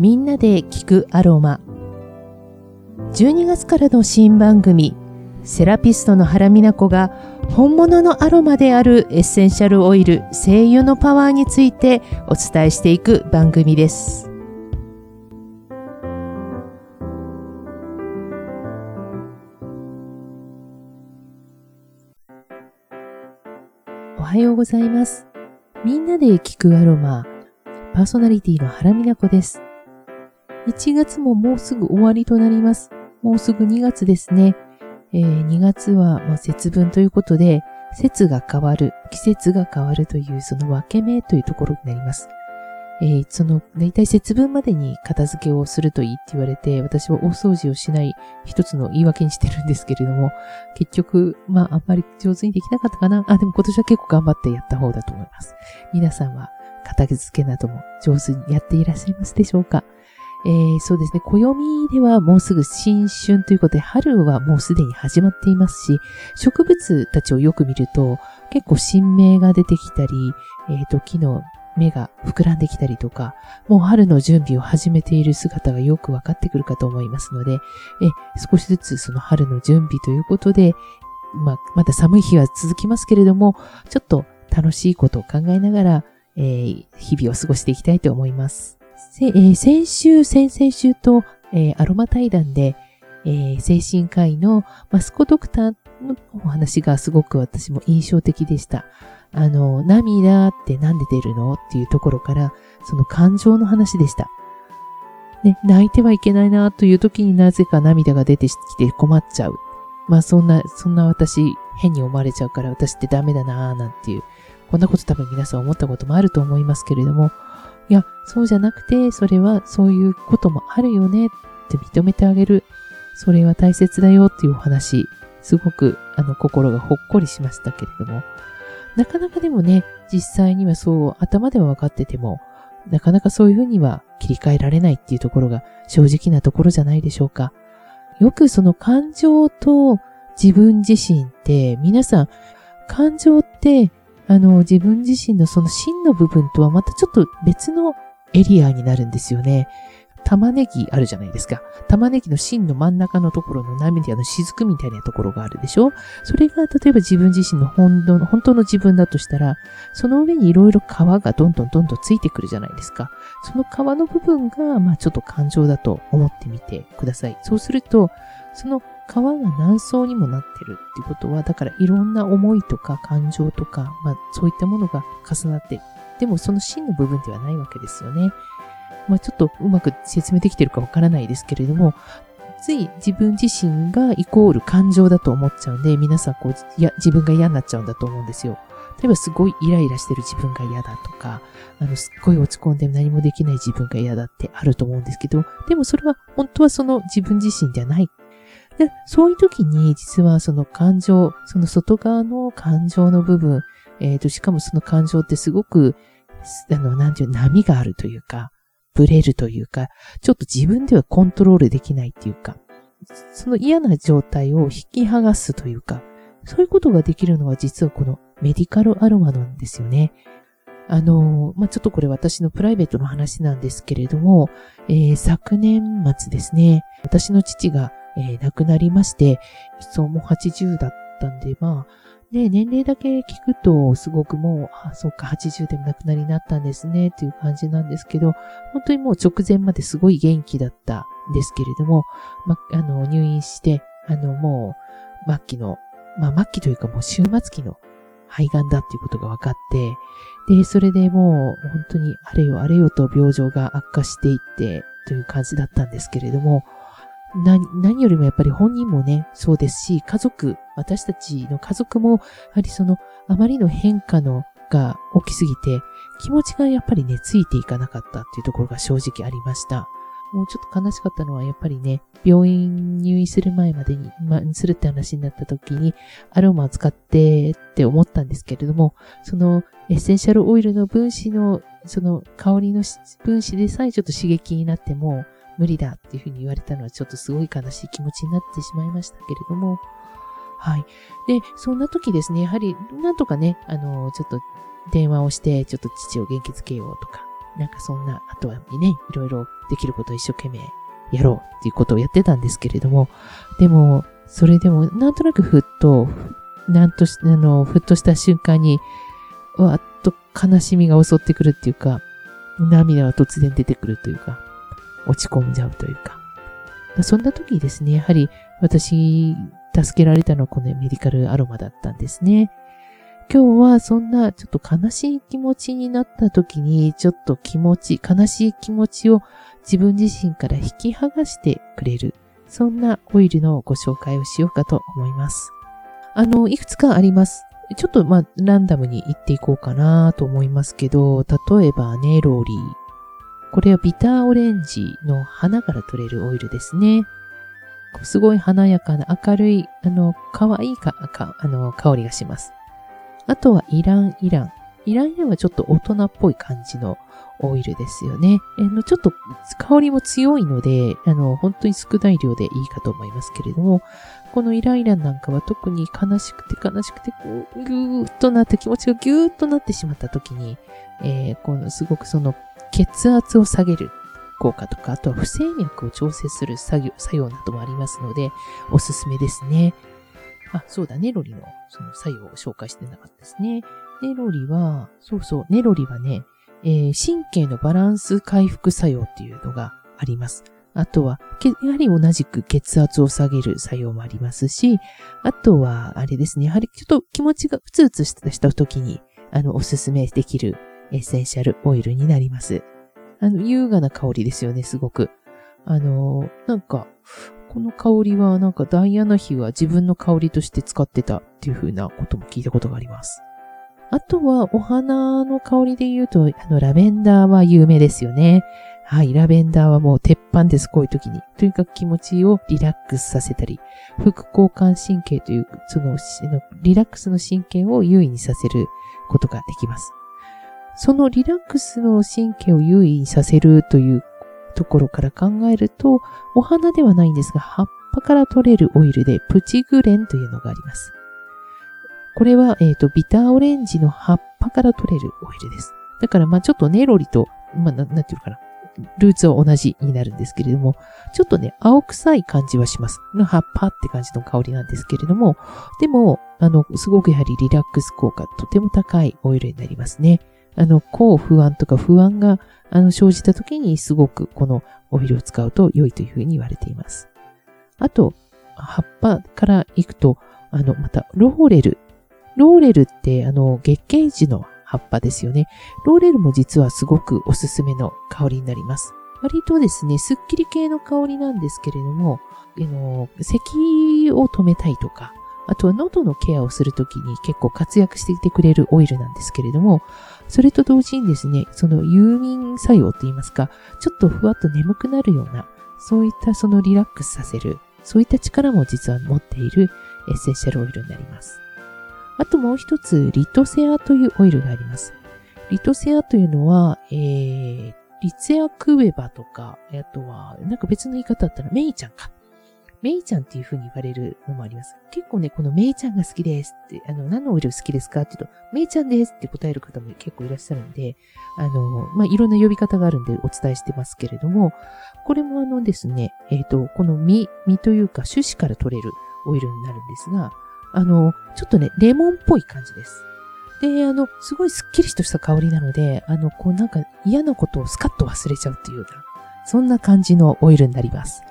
みんなで聞くアロマ。12月からの新番組セラピストの原美奈子が本物のアロマであるエッセンシャルオイル精油のパワーについてお伝えしていく番組です。おはようございます。みんなで聞くアロマパーソナリティの原美奈子です。1月ももうすぐ終わりとなりますもうすぐ2月ですねえー、2月は、まあ、節分ということで、節が変わる、季節が変わるというその分け目というところになります。えー、その、大体節分までに片付けをするといいって言われて、私は大掃除をしない一つの言い訳にしてるんですけれども、結局、まあ、あんまり上手にできなかったかな。あ、でも今年は結構頑張ってやった方だと思います。皆さんは片付けなども上手にやっていらっしゃいますでしょうか？えー、そうですね、暦ではもうすぐ新春ということで、春はもうすでに始まっていますし、植物たちをよく見ると、結構新芽が出てきたり、えっ、ー、と、木の芽が膨らんできたりとか、もう春の準備を始めている姿がよくわかってくるかと思いますので、え少しずつその春の準備ということで、まあ、まだ寒い日は続きますけれども、ちょっと楽しいことを考えながら、えー、日々を過ごしていきたいと思います。えー、先週、先々週と、えー、アロマ対談で、えー、精神科医のマスコドクターのお話がすごく私も印象的でした。あの、涙ってなんで出るのっていうところから、その感情の話でした。ね、泣いてはいけないなという時になぜか涙が出てきて困っちゃう。まあそんな、そんな私変に思われちゃうから私ってダメだなーなんていう、こんなこと多分皆さん思ったこともあると思いますけれども、いや、そうじゃなくて、それはそういうこともあるよねって認めてあげる。それは大切だよっていうお話、すごくあの心がほっこりしましたけれども、なかなかでもね、実際にはそう頭では分かってても、なかなかそういうふうには切り替えられないっていうところが正直なところじゃないでしょうか。よくその感情と自分自身って皆さん感情ってあの、自分自身のその芯の部分とはまたちょっと別のエリアになるんですよね。玉ねぎあるじゃないですか。玉ねぎの芯の真ん中のところの涙の雫みたいなところがあるでしょそれが例えば自分自身の本当の本当の自分だとしたら、その上にいろいろ皮がどんどんどんどんついてくるじゃないですか。その皮の部分が、まあちょっと感情だと思ってみてください。そうすると、その皮が何層にもなってるってことは、だからいろんな思いとか感情とか、まあそういったものが重なってでもその芯の部分ではないわけですよね。まあちょっとうまく説明できてるかわからないですけれども、つい自分自身がイコール感情だと思っちゃうんで、皆さんこう、いや、自分が嫌になっちゃうんだと思うんですよ。例えばすごいイライラしてる自分が嫌だとか、あの、すっごい落ち込んで何もできない自分が嫌だってあると思うんですけど、でもそれは本当はその自分自身ではないで、そういう時に実はその感情、その外側の感情の部分、えっ、ー、と、しかもその感情ってすごく、あの、なんていう、波があるというか、ブレるというか、ちょっと自分ではコントロールできないっていうか、その嫌な状態を引き剥がすというか、そういうことができるのは実はこのメディカルアロマなんですよね。あの、まあ、ちょっとこれ私のプライベートの話なんですけれども、えー、昨年末ですね、私の父がえー、亡くなりまして、そうも80だったんで、まあ、ね、年齢だけ聞くと、すごくもう、あ、そっか、80でも亡くなりになったんですね、っていう感じなんですけど、本当にもう直前まですごい元気だったんですけれども、ま、あの、入院して、あの、もう、末期の、まあ、末期というかもう終末期の肺がんだっていうことが分かって、で、それでもう、本当にあれよあれよと病状が悪化していって、という感じだったんですけれども、何、よりもやっぱり本人もね、そうですし、家族、私たちの家族も、やはりその、あまりの変化のが起きすぎて、気持ちがやっぱりね、ついていかなかったっていうところが正直ありました。もうちょっと悲しかったのは、やっぱりね、病院入院する前までに、まあ、するって話になった時に、アロマを使ってって思ったんですけれども、そのエッセンシャルオイルの分子の、その香りの分子でさえちょっと刺激になっても、無理だっていうふうに言われたのはちょっとすごい悲しい気持ちになってしまいましたけれども、はい。で、そんな時ですね、やはり、なんとかね、あの、ちょっと電話をして、ちょっと父を元気づけようとか、なんかそんな、あとはね、いろいろできることを一生懸命やろうっていうことをやってたんですけれども、でも、それでも、なんとなくふっと、なんとし、あの、ふっとした瞬間に、わっと悲しみが襲ってくるっていうか、涙が突然出てくるというか、落ち込んじゃうというか。そんな時ですね、やはり私、助けられたのはこのメディカルアロマだったんですね。今日はそんなちょっと悲しい気持ちになった時に、ちょっと気持ち、悲しい気持ちを自分自身から引き剥がしてくれる、そんなオイルのご紹介をしようかと思います。あの、いくつかあります。ちょっとまあ、ランダムに言っていこうかなと思いますけど、例えばネローリー。これはビターオレンジの花から取れるオイルですね。すごい華やかな明るい、あの、可愛いか、か、あの、香りがします。あとはイランイラン。イランイランはちょっと大人っぽい感じのオイルですよね。あの、ちょっと香りも強いので、あの、本当に少ない量でいいかと思いますけれども、このイランイランなんかは特に悲しくて悲しくて、こう、ぎゅーっとなって、気持ちがぎゅーっとなってしまった時に、えー、このすごくその血圧を下げる効果とか、あとは不整脈を調整する作業、作用などもありますので、おすすめですね。あ、そうだ、ネロリのその作用を紹介してなかったですね。ネロリは、そうそう、ネロリはね、えー、神経のバランス回復作用っていうのがあります。あとは、やはり同じく血圧を下げる作用もありますし、あとは、あれですね、やはりちょっと気持ちがうつうつした時に、あの、おすすめできるエッセンシャルオイルになります。あの、優雅な香りですよね、すごく。あの、なんか、この香りはなんかダイアナ妃は自分の香りとして使ってたっていう風なことも聞いたことがあります。あとはお花の香りで言うと、あのラベンダーは有名ですよね。はい、ラベンダーはもう鉄板です、こういう時に。とにかく気持ちをリラックスさせたり、副交感神経という、その、リラックスの神経を優位にさせることができます。そのリラックスの神経を優位にさせるというところから考えると、お花ではないんですが、葉っぱから取れるオイルでプチグレンというのがあります。これは、えっ、ー、と、ビターオレンジの葉っぱから取れるオイルです。だから、まあちょっとネロリと、まあななんていうかな。ルーツは同じになるんですけれども、ちょっとね、青臭い感じはします。の葉っぱって感じの香りなんですけれども、でも、あの、すごくやはりリラックス効果とても高いオイルになりますね。あの、抗不安とか不安が、あの、生じた時にすごくこのオイルを使うと良いというふうに言われています。あと、葉っぱから行くと、あの、また、ローレル。ローレルって、あの、月桂樹の葉っぱですよね。ローレルも実はすごくおすすめの香りになります。割とですね、スッキリ系の香りなんですけれども、あの、咳を止めたいとか、あとは喉のケアをするときに結構活躍していてくれるオイルなんですけれども、それと同時にですね、その誘眠作用といいますか、ちょっとふわっと眠くなるような、そういったそのリラックスさせる、そういった力も実は持っているエッセンシャルオイルになります。あともう一つ、リトセアというオイルがあります。リトセアというのは、えー、リツェアクウェバとか、あとは、なんか別の言い方だったらメイちゃんか。メイちゃんっていう風に言われるのもあります。結構ね、このメイちゃんが好きですって、あの、何のオイル好きですかって言うと、メイちゃんですって答える方も結構いらっしゃるんで、あの、まあ、いろんな呼び方があるんでお伝えしてますけれども、これもあのですね、えっ、ー、と、この実、実というか種子から取れるオイルになるんですが、あの、ちょっとね、レモンっぽい感じです。で、あの、すごいスッキリとした香りなので、あの、こうなんか嫌なことをスカッと忘れちゃうっていうような、そんな感じのオイルになります。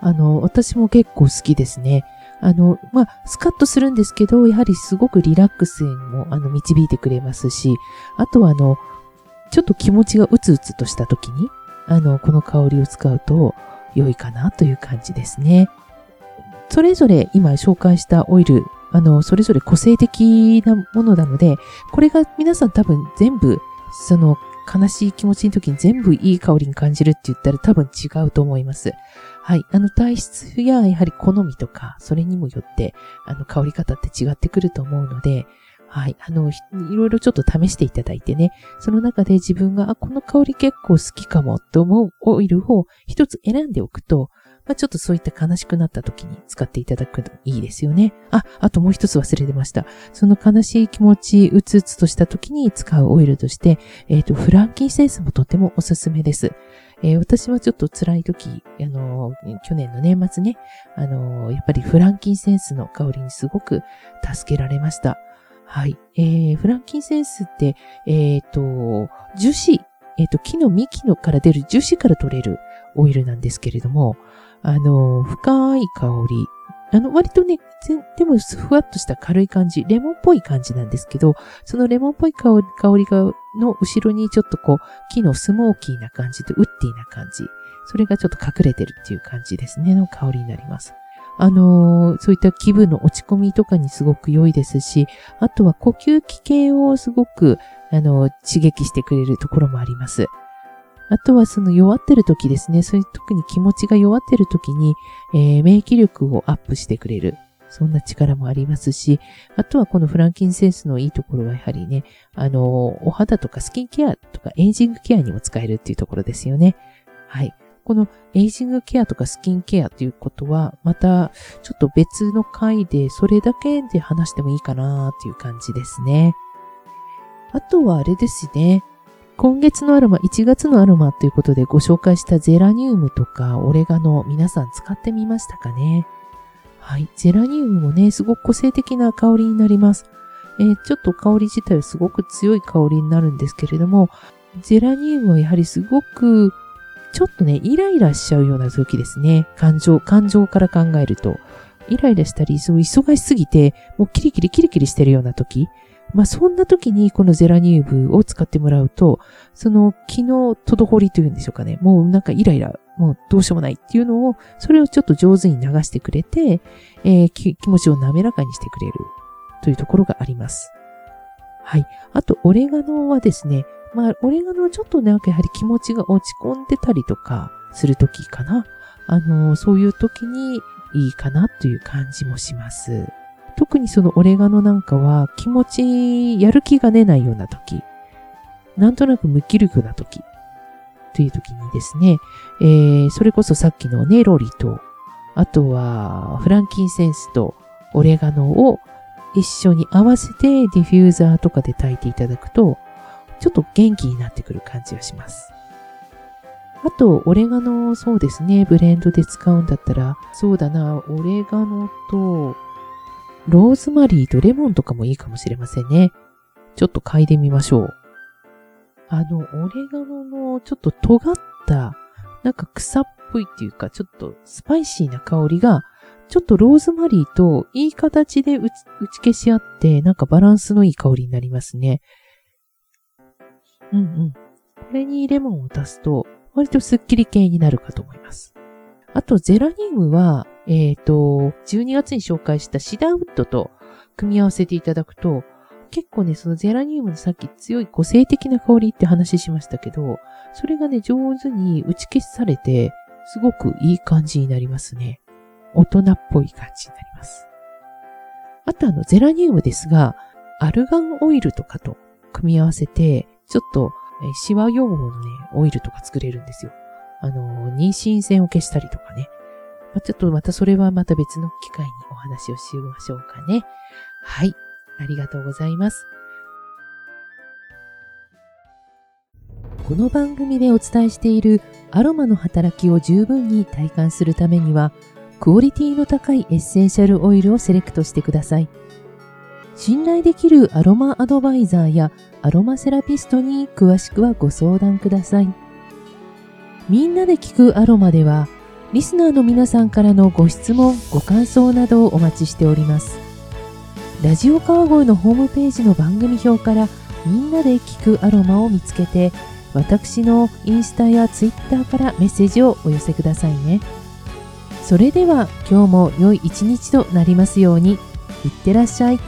あの、私も結構好きですね。あの、まあ、スカッとするんですけど、やはりすごくリラックスにも、あの、導いてくれますし、あとはあの、ちょっと気持ちがうつうつとした時に、あの、この香りを使うと良いかなという感じですね。それぞれ今紹介したオイル、あの、それぞれ個性的なものなので、これが皆さん多分全部、その悲しい気持ちの時に全部いい香りに感じるって言ったら多分違うと思います。はい。あの、体質ややはり好みとか、それにもよって、あの、香り方って違ってくると思うので、はい。あの、いろいろちょっと試していただいてね、その中で自分が、あ、この香り結構好きかもと思うオイルを一つ選んでおくと、まあ、ちょっとそういった悲しくなった時に使っていただくといいですよね。あ、あともう一つ忘れてました。その悲しい気持ち、うつうつとした時に使うオイルとして、えっ、ー、と、フランキンセンスもとてもおすすめです。えー、私はちょっと辛い時、あのー、去年の年末ね、あのー、やっぱりフランキンセンスの香りにすごく助けられました。はい。えー、フランキンセンスって、えっ、と、樹脂、えっ、と、木の幹のから出る樹脂から取れるオイルなんですけれども、あの、深い香り。あの、割とね、でもふわっとした軽い感じ、レモンっぽい感じなんですけど、そのレモンっぽい香りが、の後ろにちょっとこう、木のスモーキーな感じとウッディな感じ。それがちょっと隠れてるっていう感じですね、の香りになります。あのー、そういった気分の落ち込みとかにすごく良いですし、あとは呼吸器系をすごく、あのー、刺激してくれるところもあります。あとはその弱ってる時ですね。そういう特に気持ちが弱ってる時に、えー、免疫力をアップしてくれる。そんな力もありますし、あとはこのフランキンセンスのいいところはやはりね、あの、お肌とかスキンケアとかエイジングケアにも使えるっていうところですよね。はい。このエイジングケアとかスキンケアということは、またちょっと別の回でそれだけで話してもいいかなっていう感じですね。あとはあれですね。今月のアロマ、1月のアロマということでご紹介したゼラニウムとかオレガノ、皆さん使ってみましたかね？はい。ゼラニウムもね、すごく個性的な香りになります。えー、ちょっと香り自体はすごく強い香りになるんですけれども、ゼラニウムはやはりすごく、ちょっとね、イライラしちゃうような時ですね。感情、感情から考えると。イライラしたり、そう忙しすぎて、もうキリキリキリキリしてるような時。まあ、そんな時にこのゼラニウムを使ってもらうと、その気の滞りというんでしょうかね。もうなんかイライラ、もうどうしようもないっていうのを、それをちょっと上手に流してくれて、えー、気持ちを滑らかにしてくれるというところがあります。はい。あと、オレガノはですね、まあ、オレガノはちょっとなんかやはり気持ちが落ち込んでたりとかする時かな。あの、そういう時にいいかなという感じもします。特にそのオレガノなんかは気持ち、やる気が出ないような時、なんとなく無気力な時、という時にですね、えー、それこそさっきのネロリと、あとはフランキンセンスとオレガノを一緒に合わせてディフューザーとかで焚いていただくと、ちょっと元気になってくる感じがします。あと、オレガノ、そうですね、ブレンドで使うんだったら、そうだな、オレガノと、ローズマリーとレモンとかもいいかもしれませんね。ちょっと嗅いでみましょう。あの、オレガノのちょっと尖った、なんか草っぽいっていうか、ちょっとスパイシーな香りが、ちょっとローズマリーといい形で打ち消し合って、なんかバランスのいい香りになりますね。うんうん。これにレモンを足すと、割とスッキリ系になるかと思います。あと、ゼラニウムは、えっ、ー、と、12月に紹介したシダウッドと組み合わせていただくと、結構ね、そのゼラニウムのさっき強い個性的な香りって話しましたけど、それがね、上手に打ち消しされて、すごくいい感じになりますね。大人っぽい感じになります。あとあの、ゼラニウムですが、アルガンオイルとかと組み合わせて、ちょっと、えシワ用のね、オイルとか作れるんですよ。あの、妊娠線を消したりとかね。ちょっとまたそれはまた別の機会にお話をしましょうかね。はい。ありがとうございます。この番組でお伝えしているアロマの働きを十分に体感するためには、クオリティの高いエッセンシャルオイルをセレクトしてください。信頼できるアロマアドバイザーやアロマセラピストに詳しくはご相談ください。みんなで聞くアロマでは、リスナーの皆さんからのご質問、ご感想などをお待ちしております。ラジオ川越のホームページの番組表からみんなで聞くアロマを見つけて、私のインスタやツイッターからメッセージをお寄せくださいね。それでは今日も良い一日となりますように。いってらっしゃい。